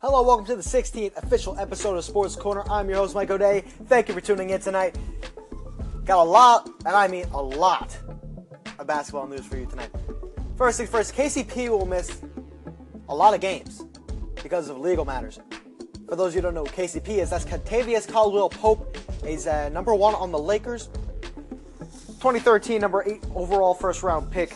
Hello, welcome to the 16th official episode of Sports Corner. I'm your host, Mike O'Day. Thank you for tuning in tonight. Got a lot, and I mean a lot, of basketball news for you tonight. First things first, KCP will miss a lot of games because of legal matters. For those of you who don't know who KCP is, that's Kentavious Caldwell Pope. He's uh, number one on the Lakers. 2013, number eight overall first round pick.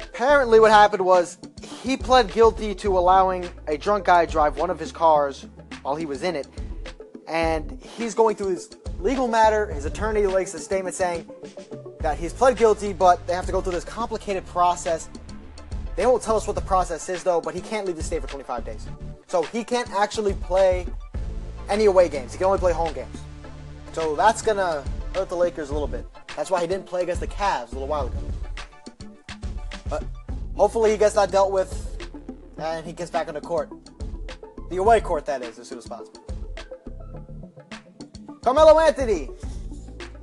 Apparently, what happened was he pled guilty to allowing a drunk guy drive one of his cars while he was in it. And he's going through his legal matter. His attorney released a statement saying that he's pled guilty, but they have to go through this complicated process. They won't tell us what the process is, though, but he can't leave the state for 25 days. So he can't actually play any away games. He can only play home games. So that's going to hurt the Lakers a little bit. That's why he didn't play against the Cavs a little while ago. But hopefully he gets that dealt with and he gets back the court. The away court, that is, as soon as possible. Carmelo Anthony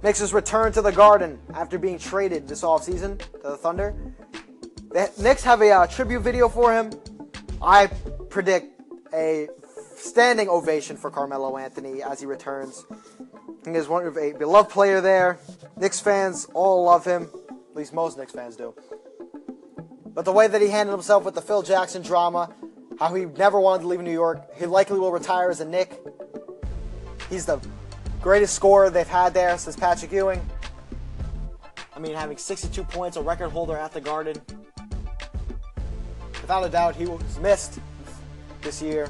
makes his return to the Garden after being traded this offseason to the Thunder. The Knicks have a uh, tribute video for him. I predict a standing ovation for Carmelo Anthony as he returns. He is one of a beloved player there. Knicks fans all love him. At least most Knicks fans do. But the way that he handled himself with the Phil Jackson drama, how he never wanted to leave New York, he likely will retire as a Knick. He's the greatest scorer they've had there since Patrick Ewing. I mean, having 62 points, a record holder at the Garden. Without a doubt, he was missed this year.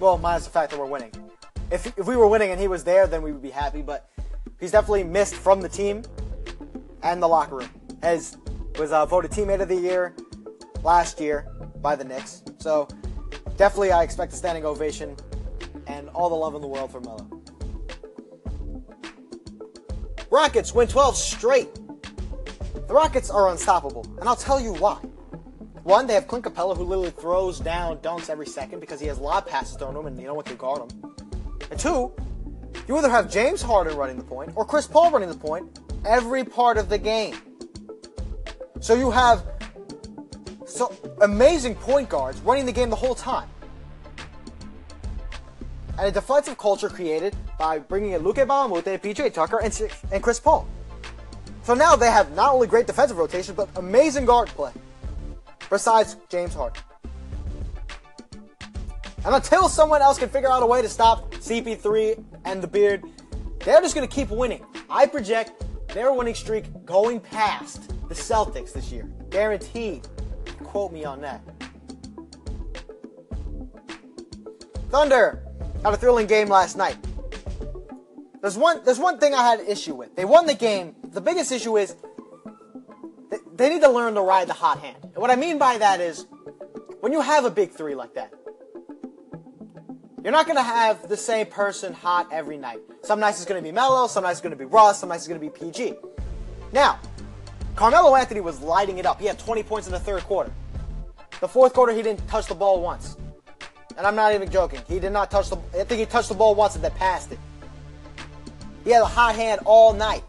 Well, minus the fact that we're winning. If, if we were winning and he was there, then we would be happy, but he's definitely missed from the team and the locker room. As was uh, voted teammate of the year last year by the Knicks. So definitely, I expect a standing ovation and all the love in the world for Melo. Rockets win 12 straight. The Rockets are unstoppable, and I'll tell you why. One, they have Clint Capela, who literally throws down dunks every second because he has lob passes thrown to him, and no one can guard him. And two, you either have James Harden running the point or Chris Paul running the point every part of the game. So you have so amazing point guards running the game the whole time. And a defensive culture created by bringing in Luc Mbah a Moute, PJ Tucker, and, and Chris Paul. So now they have not only great defensive rotation, but amazing guard play. Besides James Harden. And until someone else can figure out a way to stop CP3 and the beard, they're just going to keep winning. I project their winning streak going past the Celtics this year. Guaranteed. Quote me on that. Thunder had a thrilling game last night. There's one there's one thing I had an issue with. They won the game. The biggest issue is they, need to learn to ride the hot hand. And what I mean by that is when you have a big three like that, you're not going to have the same person hot every night. Some nights it's going to be Melo, some nights it's going to be Russ, some nights it's going to be PG. Now, Carmelo Anthony was lighting it up. He had 20 points in the third quarter. The fourth quarter, he didn't touch the ball once. And I'm not even joking. He did not touch the I think he touched the ball once and then passed it. He had a hot hand all night.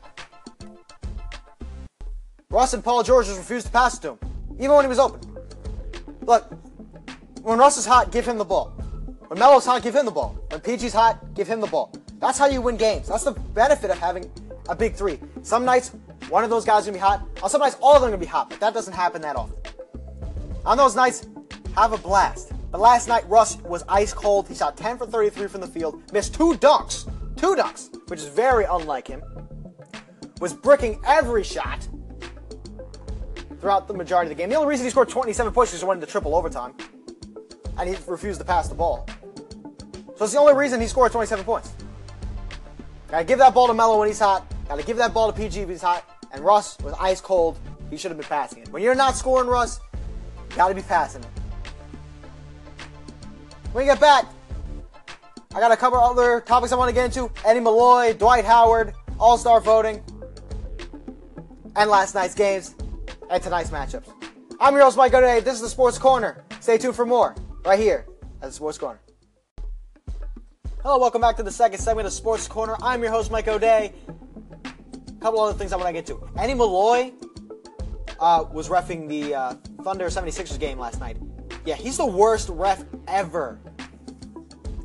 Russ and Paul George just refused to pass to him, even when he was open. Look, when Russ is hot, give him the ball. When Melo's hot, give him the ball. When PG's hot, give him the ball. That's how you win games. That's the benefit of having a big three. Some nights one of those guys gonna be hot. On some nights, all of them gonna be hot, but that doesn't happen that often. On those nights, have a blast. But last night, Russ was ice cold. He shot 10 for 33 from the field, missed two dunks, two dunks, which is very unlike him. Was bricking every shot throughout the majority of the game. The only reason he scored 27 points is he went into triple overtime, and he refused to pass the ball. So it's the only reason he scored 27 points. Gotta give that ball to Melo when he's hot. Gotta give that ball to PG when he's hot and Russ was ice cold. He should have been passing it. When you're not scoring, Russ, you got to be passing it. When we get back, I got to cover other topics I want to get into. Eddie Malloy, Dwight Howard, All Star voting, and last night's games, and tonight's matchups. I'm your host, Mike O'Day. This is the Sports Corner. Stay tuned for more right here at the Sports Corner. Hello, welcome back to the second segment of Sports Corner. I'm your host, Mike O'Day A couple other things I want to get to. Eddie Malloy uh, was refing the uh, Thunder 76ers game last night. Yeah, he's the worst ref ever.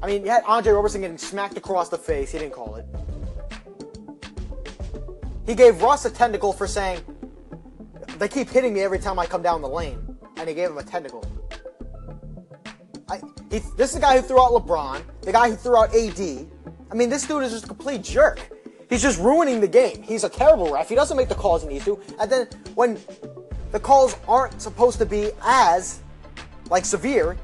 I mean, you had Andre Roberson getting smacked across the face. He didn't call it. He gave Russ a tentacle for saying, they keep hitting me every time I come down the lane. And he gave him a technical. I, he, this is the guy who threw out LeBron, the guy who threw out AD. I mean, this dude is just a complete jerk. He's just ruining the game. He's a terrible ref. He doesn't make the calls he needs to. And then when the calls aren't supposed to be as like severe,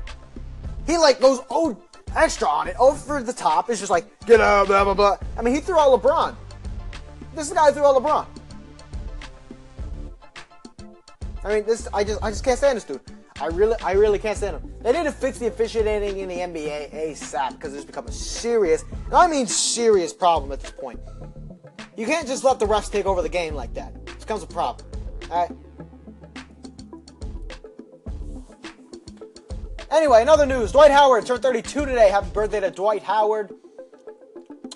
he like goes oh extra on it over the top. It's just like get out blah blah blah. I mean, he threw out LeBron. This is the guy who threw out LeBron. I mean, this I just I just can't stand this dude. I really I really can't stand them. They need to fix the officiating in the NBA ASAP because it's become a serious, and I mean serious problem at this point. You can't just let the refs take over the game like that. It becomes a problem. All right. Anyway, another news. Dwight Howard turned 32 today. Happy birthday to Dwight Howard.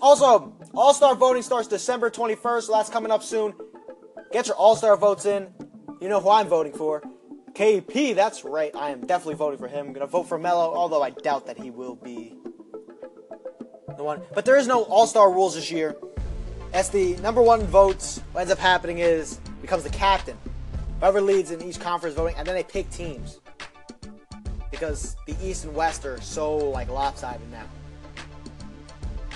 Also, All Star voting starts December 21st, so that's coming up soon. Get your All Star votes in. You know who I'm voting for. KP, that's right. I am definitely voting for him. I'm going to vote for Melo, although I doubt that he will be the one. But there is no All Star rules this year. As the number one votes, what ends up happening is becomes the captain. Whoever leads in each conference voting, and then they pick teams. Because the East and West are so like lopsided now.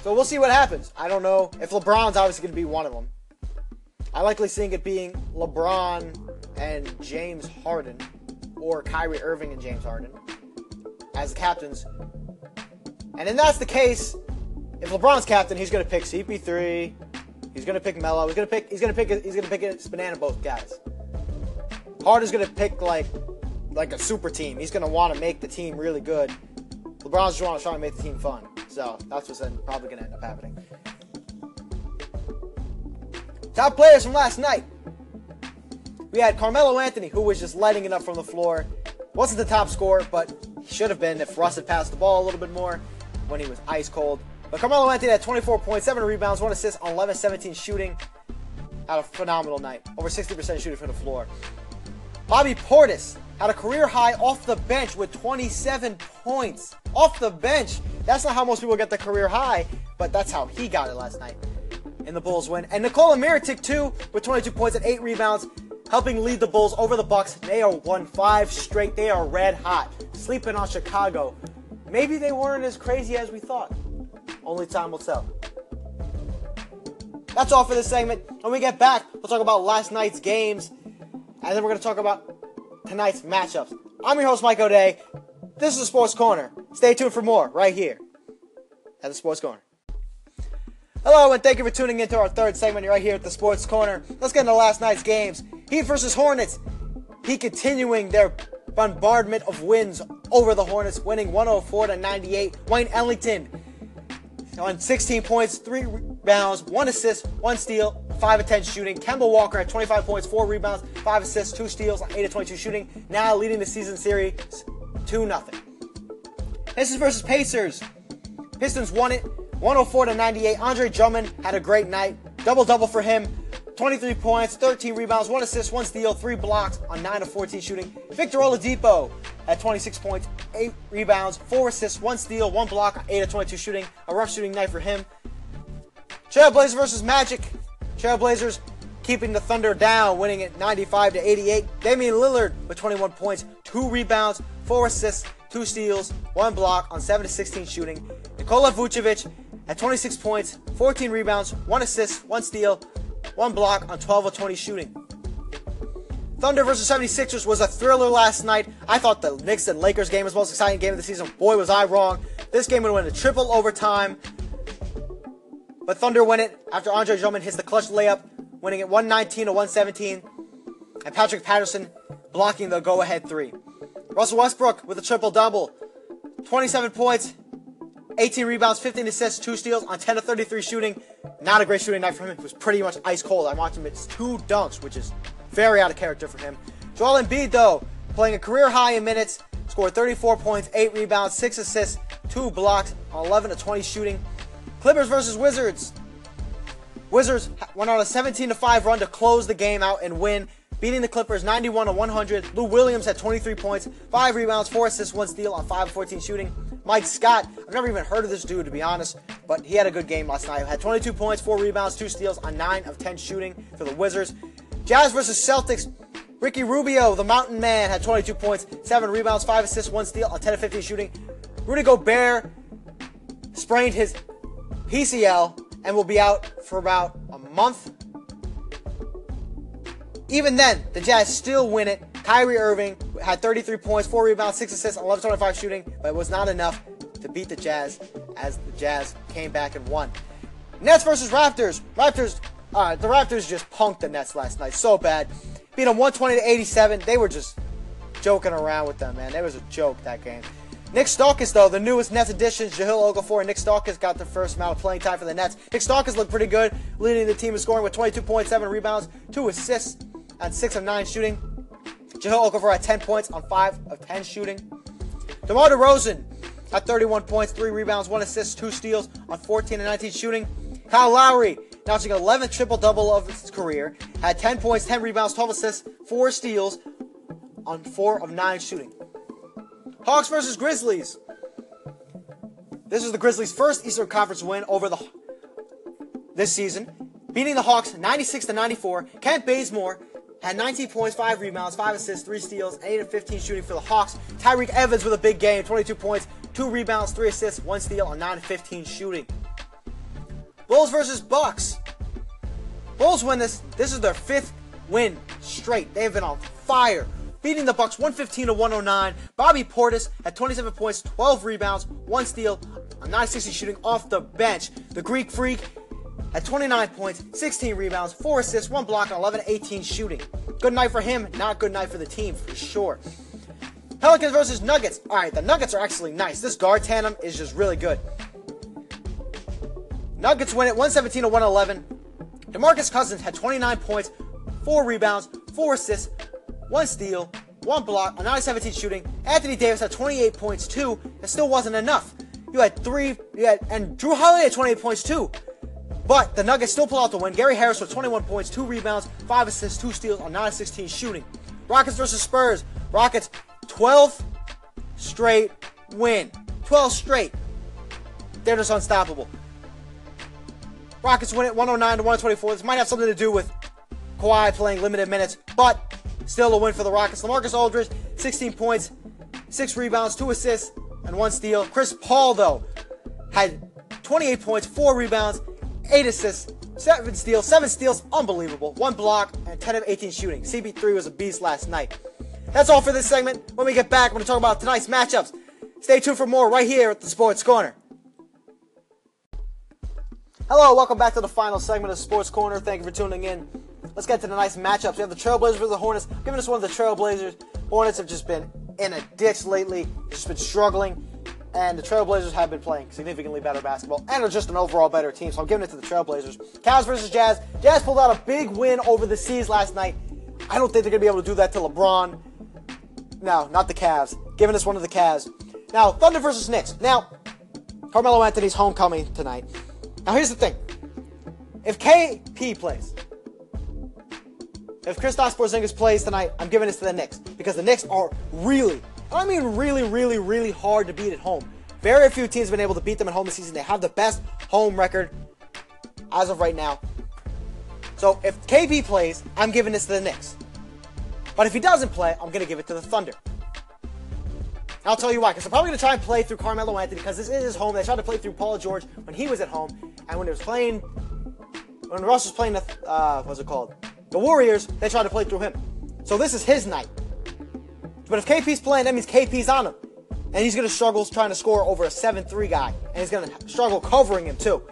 So we'll see what happens. I don't know if LeBron's obviously going to be one of them. I likely seeing it being LeBron and James Harden, or Kyrie Irving and James Harden as the captains. And if that's the case, if LeBron's captain, he's to pick CP3. He's to pick Melo. He's to pick. He's to pick. He's to pick a banana both guys. Harden's to pick like like a super team. He's to want to make the team really good. LeBron's just want to make the team fun. So that's what's probably to end up happening. Top players from last night. We had Carmelo Anthony, who was just lighting it up from the floor. Wasn't the top scorer, but should have been if Russ had passed the ball a little bit more when he was ice cold. But Carmelo Anthony had 24 points, 7 rebounds, 1 assist on 11 17 shooting. Had a phenomenal night. Over 60% shooting from the floor. Bobby Portis had a career high off the bench with 27 points. Off the bench. That's not how most people get the career high, but that's how he got it last night in the Bulls win. And Nikola Mirotic, too, with 22 points and 8 rebounds helping lead the Bulls over the Bucks. They are won five straight. They are red hot, sleeping on Chicago. Maybe they weren't as crazy as we thought. Only time will tell. That's all for this segment. When we get back, we'll talk about last night's games, and then we're going to talk about tonight's matchups. I'm your host, Mike O'Day. This is the Sports Corner. Stay tuned for more right here at the Sports Corner. Hello, and thank you for tuning into our third segment right here at the Sports Corner. Let's get into last night's games. Heat versus Hornets. Heat continuing their bombardment of wins over the Hornets, winning 104 to 98. Wayne Ellington on 16 points, 3 rebounds, 1 assist, 1 steal, 5 of 10 shooting. Kemba Walker at 25 points, 4 rebounds, 5 assists, 2 steals, 8 of 22 shooting. Now leading the season series 2 0. Pistons versus Pacers. Pistons won it 104 to 98. Andre Drummond had a great night. Double double for him. 23 points, 13 rebounds, 1 assist, 1 steal, 3 blocks on 9 of 14 shooting. Victor Oladipo at 26 points, 8 rebounds, 4 assists, 1 steal, 1 block on 8 of 22 shooting. A rough shooting night for him. Trailblazers versus Magic. Trailblazers keeping the Thunder down, winning at 95 to 88. Damian Lillard with 21 points, 2 rebounds, 4 assists, 2 steals, 1 block on 7 to 16 shooting. Nikola Vucevic at 26 points, 14 rebounds, 1 assist, 1 steal, one block on 12 of 20 shooting. Thunder versus 76ers was a thriller last night. I thought the Knicks and Lakers game was the most exciting game of the season. Boy, was I wrong. This game would win a triple overtime. But Thunder win it after Andre Drummond hits the clutch layup, winning it 119 to 117. And Patrick Patterson blocking the go ahead three. Russell Westbrook with a triple double 27 points, 18 rebounds, 15 assists, 2 steals on 10 of 33 shooting. Not a great shooting night for him. It was pretty much ice cold. I watched him hit two dunks, which is very out of character for him. Joel Embiid, though, playing a career high in minutes, scored 34 points, 8 rebounds, 6 assists, 2 blocks on 11 to 20 shooting. Clippers versus Wizards. Wizards went on a 17 to 5 run to close the game out and win, beating the Clippers 91 to 100. Lou Williams had 23 points, 5 rebounds, 4 assists, 1 steal on 5 of 14 shooting. Mike Scott, I've never even heard of this dude to be honest, but he had a good game last night. He Had 22 points, 4 rebounds, 2 steals on 9 of 10 shooting for the Wizards. Jazz versus Celtics. Ricky Rubio, the Mountain Man, had 22 points, 7 rebounds, 5 assists, 1 steal on 10 of 15 shooting. Rudy Gobert sprained his PCL and will be out for about a month. Even then, the Jazz still win it. Kyrie Irving had 33 points, 4 rebounds, 6 assists, 11 25 shooting, but it was not enough to beat the Jazz as the Jazz came back and won. Nets versus Raptors. Raptors, uh, the Raptors just punked the Nets last night so bad. Beat them 120 to 87. They were just joking around with them, man. It was a joke that game. Nick Stauskas, though, the newest Nets additions, Jahlil Okafor and Nick Stauskas got the first amount of playing time for the Nets. Nick Stauskas looked pretty good, leading the team in scoring with 22.7 rebounds, 2 assists, and 6 of 9 shooting. Jahlil Okafor at 10 points on 5 of 10 shooting. DeMar DeRozan at 31 points, 3 rebounds, 1 assist, 2 steals on 14 and 19 shooting. Kyle Lowry, notching 11th triple double of his career, had 10 points, 10 rebounds, 12 assists, 4 steals on 4 of 9 shooting. Hawks versus Grizzlies. This is the Grizzlies' first Eastern Conference win over the this season, beating the Hawks 96 to 94. Kent Bazemore had 19 points, 5 rebounds, 5 assists, 3 steals, 8 of 15 shooting for the Hawks. Tyreke Evans with a big game, 22 points, 2 rebounds, 3 assists, 1 steal on 9 of 15 shooting. Bulls versus Bucks. Bulls win this. This is their fifth win straight. They've been on fire beating the Bucks 115 to 109. Bobby Portis had 27 points, 12 rebounds, one steal, a 960 shooting off the bench. The Greek Freak had 29 points, 16 rebounds, 4 assists, 1 block, and 11 18 shooting. Good night for him, not good night for the team for sure. Pelicans versus Nuggets. All right, the Nuggets are actually nice. This guard tandem is just really good. Nuggets win it 117 to 111. DeMarcus Cousins had 29 points, 4 rebounds, 4 assists, one steal, one block, a 9-17 shooting. Anthony Davis had 28 points too. It still wasn't enough. You had three, you had, and Jrue Holiday had 28 points too. But the Nuggets still pull out the win. Gary Harris with 21 points, two rebounds, five assists, two steals on 9-16 shooting. Rockets versus Spurs. Rockets 12th straight win. 12 straight. They're just unstoppable. Rockets win it 109 to 124. This might have something to do with Kawhi playing limited minutes, but Still a win for the Rockets. LaMarcus Aldridge, 16 points, 6 rebounds, 2 assists, and 1 steal. Chris Paul, though, had 28 points, 4 rebounds, 8 assists, 7 steals, 7 steals, unbelievable. 1 block, and 10 of 18 shooting. CP3 was a beast last night. That's all for this segment. When we get back, we're going to talk about tonight's matchups. Stay tuned for more right here at the Sports Corner. Hello, welcome back to the final segment of Sports Corner. Thank you for tuning in. Let's get to the nice matchups. We have the Trailblazers versus the Hornets. Giving us one of the Trailblazers. Hornets have just been in a ditch lately, just been struggling. And the Trailblazers have been playing significantly better basketball and are just an overall better team. So I'm giving it to the Trailblazers. Cavs versus Jazz. Jazz pulled out a big win over the C's last night. I don't think they're to be able to do that to LeBron. No, not the Cavs. Giving us one of the Cavs. Now, Thunder versus Knicks. Now, Carmelo Anthony's homecoming tonight. Now, here's the thing. If KP plays, if Kristaps Porzingis plays tonight, I'm giving this to the Knicks because the Knicks are really, I mean really, really, really hard to beat at home. Very few teams have been able to beat them at home this season. They have the best home record as of right now. So if KP plays, I'm giving this to the Knicks. But if he doesn't play, I'm going to give it to the Thunder. I'll tell you why, because they're probably going to try and play through Carmelo Anthony because this is his home. They tried to play through Paul George when he was at home, and when it was playing, when Russ was playing the, uh, it called? The Warriors, they tried to play through him. So this is his night. But if KP's playing, that means KP's on him. And he's going to struggle trying to score over a 7-3 guy. And he's going to struggle covering him too.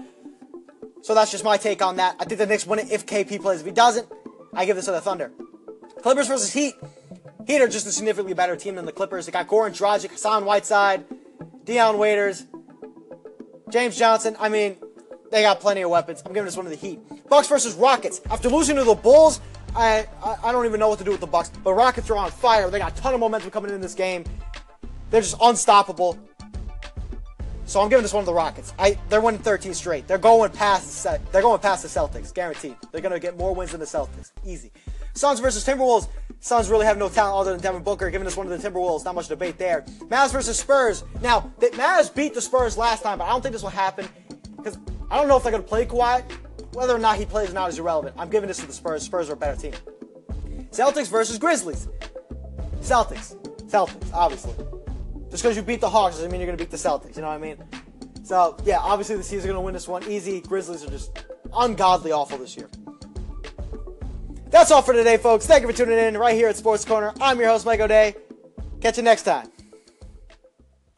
So that's just my take on that. I think the Knicks win it if KP plays. If he doesn't, I give this to the Thunder. Clippers versus Heat. Heat are just a significantly better team than the Clippers. They got Goran Dragic, Hassan Whiteside, Dion Waiters, James Johnson. I mean, they got plenty of weapons. I'm giving this one to the Heat. Bucks versus Rockets. After losing to the Bulls, I, I, I don't even know what to do with the Bucks. But Rockets are on fire. They got a ton of momentum coming in this game. They're just unstoppable. So I'm giving this one to the Rockets. I they're winning 13 straight. They're going past the they're going past the Celtics, guaranteed. They're gonna get more wins than the Celtics, easy. Suns versus Timberwolves. Suns really have no talent other than Devin Booker, giving us one of the Timberwolves. Not much debate there. Mavs versus Spurs. Now, the Mavs beat the Spurs last time, but I don't think this will happen because I don't know if they're to play Kawhi. Whether or not he plays or not is irrelevant. I'm giving this to the Spurs. Spurs are a better team. Celtics versus Grizzlies. Celtics. Celtics, obviously. Just because you beat the Hawks doesn't mean you're going to beat the Celtics. You know what I mean? So, yeah, obviously the C's are going to win this one easy. Grizzlies are just ungodly awful this year. That's all for today, folks. Thank you for tuning in right here at Sports Corner. I'm your host, Mike O'Day. Catch you next time.